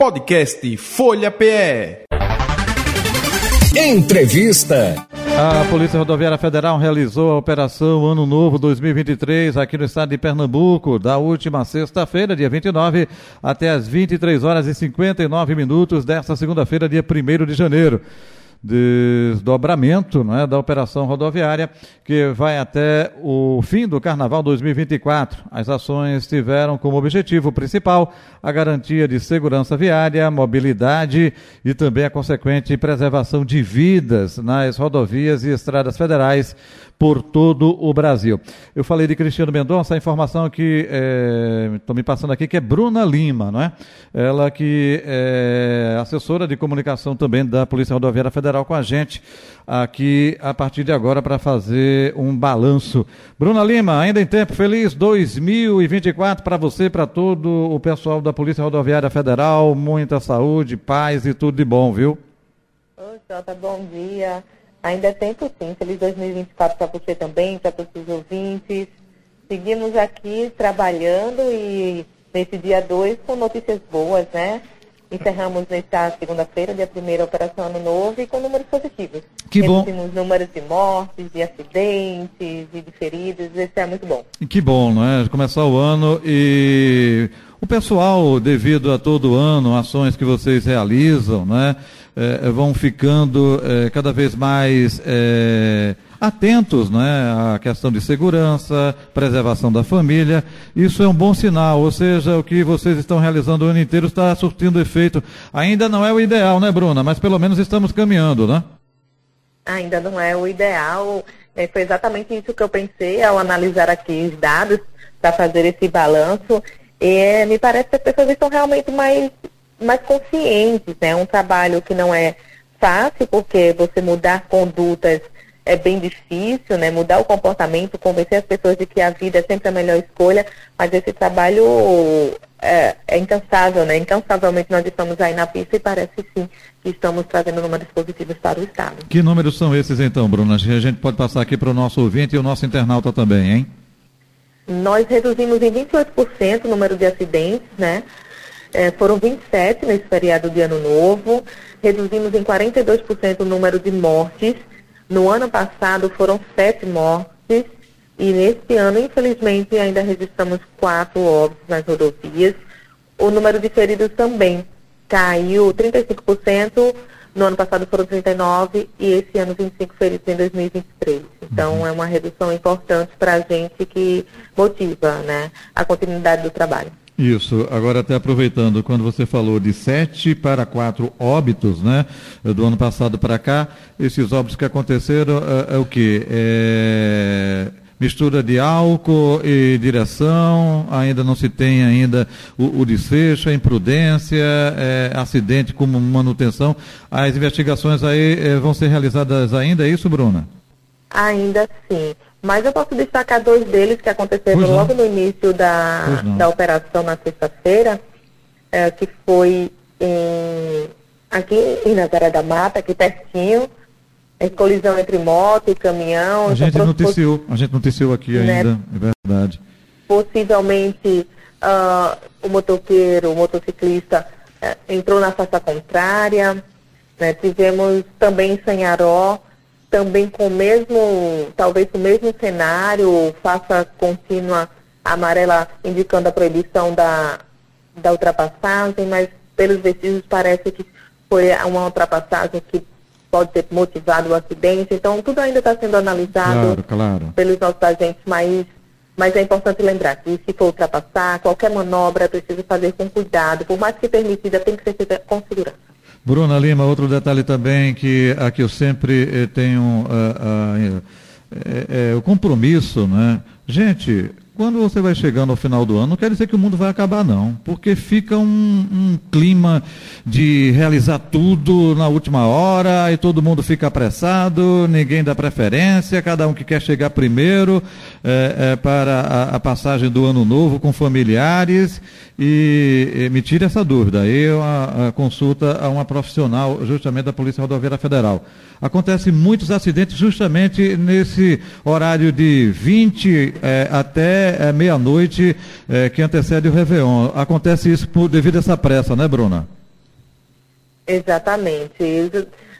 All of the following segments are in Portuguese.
Podcast Folha PE. Entrevista. A Polícia Rodoviária Federal realizou a Operação Ano Novo 2023 aqui no estado de Pernambuco, da última sexta-feira, dia 29, até as 23 horas e 59 minutos desta segunda-feira, dia 1 de janeiro desdobramento né, da operação rodoviária, que vai até o fim do Carnaval 2024. As ações tiveram como objetivo principal a garantia de segurança viária, mobilidade e também a consequente preservação de vidas nas rodovias e estradas federais por todo o Brasil. Eu falei de Cristiano Mendonça, a informação que estou é, me passando aqui que é Bruna Lima, não é? Ela que é assessora de comunicação também da Polícia Rodoviária Federal com a gente aqui a partir de agora para fazer um balanço. Bruna Lima, ainda em tempo, feliz 2024 para você, para todo o pessoal da Polícia Rodoviária Federal, muita saúde, paz e tudo de bom, viu? Oi, Jota, bom dia. Ainda é tempo sim. Feliz 2024 para você também, para todos os ouvintes. Seguimos aqui trabalhando e nesse dia 2 com notícias boas, né? Encerramos nesta segunda-feira, dia 1 Operação Ano Novo, e com números positivos. Que bom. Temos números de mortes, de acidentes e de feridos, isso é muito bom. Que bom, não é? Começar o ano e o pessoal, devido a todo ano, ações que vocês realizam, né? É, vão ficando é, cada vez mais é, atentos né, à questão de segurança, preservação da família. Isso é um bom sinal, ou seja, o que vocês estão realizando o ano inteiro está surtindo efeito. Ainda não é o ideal, né, Bruna? Mas pelo menos estamos caminhando, né? Ainda não é o ideal. É, foi exatamente isso que eu pensei ao analisar aqui os dados para fazer esse balanço. E, me parece que as pessoas estão realmente mais mais conscientes, né? Um trabalho que não é fácil, porque você mudar condutas é bem difícil, né? Mudar o comportamento, convencer as pessoas de que a vida é sempre a melhor escolha, mas esse trabalho é, é incansável, né? Incansavelmente nós estamos aí na pista e parece sim que estamos trazendo números positivos para o Estado. Que números são esses então, Bruna? A gente pode passar aqui para o nosso ouvinte e o nosso internauta também, hein? Nós reduzimos em 28% o número de acidentes, né? É, foram 27 nesse feriado de Ano Novo, reduzimos em 42% o número de mortes. No ano passado foram 7 mortes e neste ano, infelizmente, ainda registramos 4 óbitos nas rodovias. O número de feridos também caiu 35%, no ano passado foram 39 e esse ano 25 feridos em 2023. Então uhum. é uma redução importante para a gente que motiva né, a continuidade do trabalho. Isso, agora até aproveitando, quando você falou de sete para quatro óbitos, né, do ano passado para cá, esses óbitos que aconteceram é, é o quê? É mistura de álcool e direção, ainda não se tem ainda o, o desfecho, a imprudência, é, acidente como manutenção. As investigações aí é, vão ser realizadas ainda, é isso, Bruna? Ainda sim. Mas eu posso destacar dois deles que aconteceram logo no início da, da operação na sexta-feira, é, que foi em, aqui em Nazaré da Mata, aqui pertinho, em colisão entre moto e caminhão. A gente então, noticiou, a gente noticiou aqui né, ainda, é verdade. Possivelmente uh, o motoqueiro, o motociclista uh, entrou na faixa contrária. Né, tivemos também em Sanharó também com o mesmo, talvez o mesmo cenário, faça contínua amarela indicando a proibição da, da ultrapassagem, mas pelos vestígios parece que foi uma ultrapassagem que pode ter motivado o acidente. Então, tudo ainda está sendo analisado claro, claro. pelos nossos agentes, mas, mas é importante lembrar que se for ultrapassar, qualquer manobra preciso fazer com cuidado, por mais que permitida, tem que ser feita com segurança. Bruna Lima, outro detalhe também que aqui eu sempre eh, tenho uh, uh, é, é, o compromisso, né? Gente, quando você vai chegando ao final do ano, não quer dizer que o mundo vai acabar, não. Porque fica um, um, clima de realizar tudo na última hora e todo mundo fica apressado, ninguém dá preferência, cada um que quer chegar primeiro é, é, para a, a, passagem do ano novo com familiares. E, e me tire essa dúvida. Aí a, a consulta a uma profissional justamente da Polícia Rodoviária Federal. Acontecem muitos acidentes justamente nesse horário de 20 é, até é, meia-noite é, que antecede o Réveillon. Acontece isso por, devido a essa pressa, né, Bruna? Exatamente.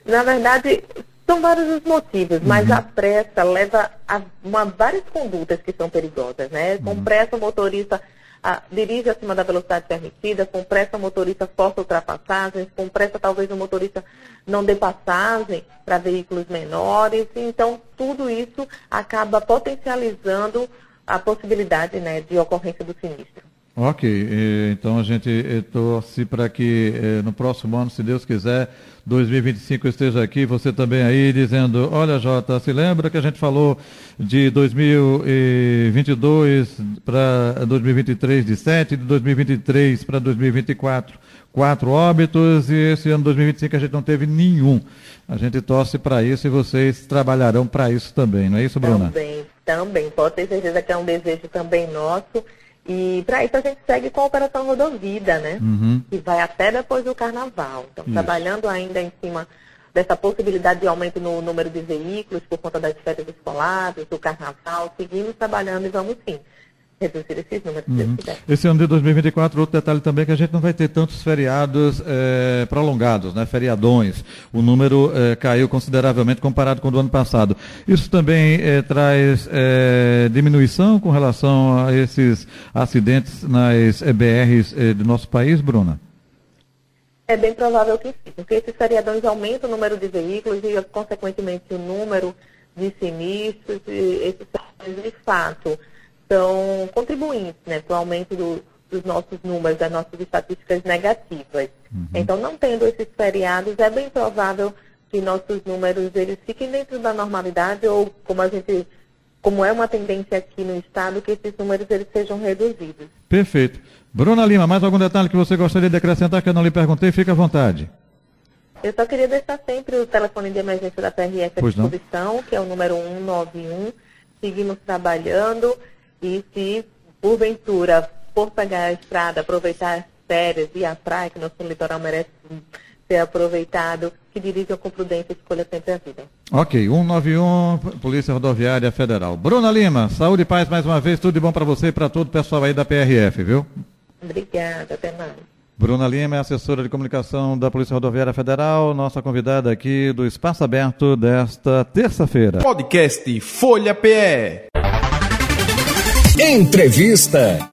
Na verdade, são vários os motivos, mas uhum. a pressa leva a uma, várias condutas que são perigosas, né? Com uhum. pressa o motorista a, dirige acima da velocidade permitida, com pressa o motorista força ultrapassagens, com pressa talvez o motorista não dê passagem para veículos menores. Então, tudo isso acaba potencializando a possibilidade né, de ocorrência do sinistro. Ok, então a gente torce para que eh, no próximo ano, se Deus quiser, 2025 esteja aqui, você também aí dizendo, olha Jota, se lembra que a gente falou de 2022 para 2023 de 7, de 2023 para 2024, quatro óbitos e esse ano 2025 a gente não teve nenhum. A gente torce para isso e vocês trabalharão para isso também, não é isso, Bruna? Também, também. Pode ter certeza que é um desejo também nosso e para isso a gente segue com a Operação Rodovida, né? Uhum. Que vai até depois do carnaval. Então, isso. trabalhando ainda em cima dessa possibilidade de aumento no número de veículos por conta das férias escolares, do carnaval, seguimos trabalhando e vamos sim reduzir esses números. Uhum. Esse ano de 2024, outro detalhe também é que a gente não vai ter tantos feriados é, prolongados, né, feriadões. O número é, caiu consideravelmente comparado com o do ano passado. Isso também é, traz diminuição com relação a esses acidentes nas BRs do nosso país, Bruna? É bem provável que sim, porque esses feriadões aumentam o número de veículos e, consequentemente, o número de sinistros, e esses de fato estão contribuindo né, para o aumento do, dos nossos números, das nossas estatísticas negativas. Uhum. Então, não tendo esses feriados, é bem provável que nossos números eles fiquem dentro da normalidade ou como a gente como é uma tendência aqui no estado que esses números eles sejam reduzidos. Perfeito. Bruna Lima, mais algum detalhe que você gostaria de acrescentar que eu não lhe perguntei? Fique à vontade. Eu só queria deixar sempre o telefone de emergência da PRF à disposição, que é o número 191. Seguimos trabalhando e se, porventura, for pegar a estrada, aproveitar as férias e a praia, que nosso litoral merece ser aproveitado, que dirijam com prudência e escolha sempre a vida. Ok, 191, Polícia Rodoviária Federal. Bruna Lima, saúde e paz mais uma vez, tudo de bom para você e para todo o pessoal aí da PRF, viu? Obrigada, até mais. Bruna Lima é assessora de comunicação da Polícia Rodoviária Federal, nossa convidada aqui do Espaço Aberto desta terça-feira. Podcast Folha PE. Entrevista.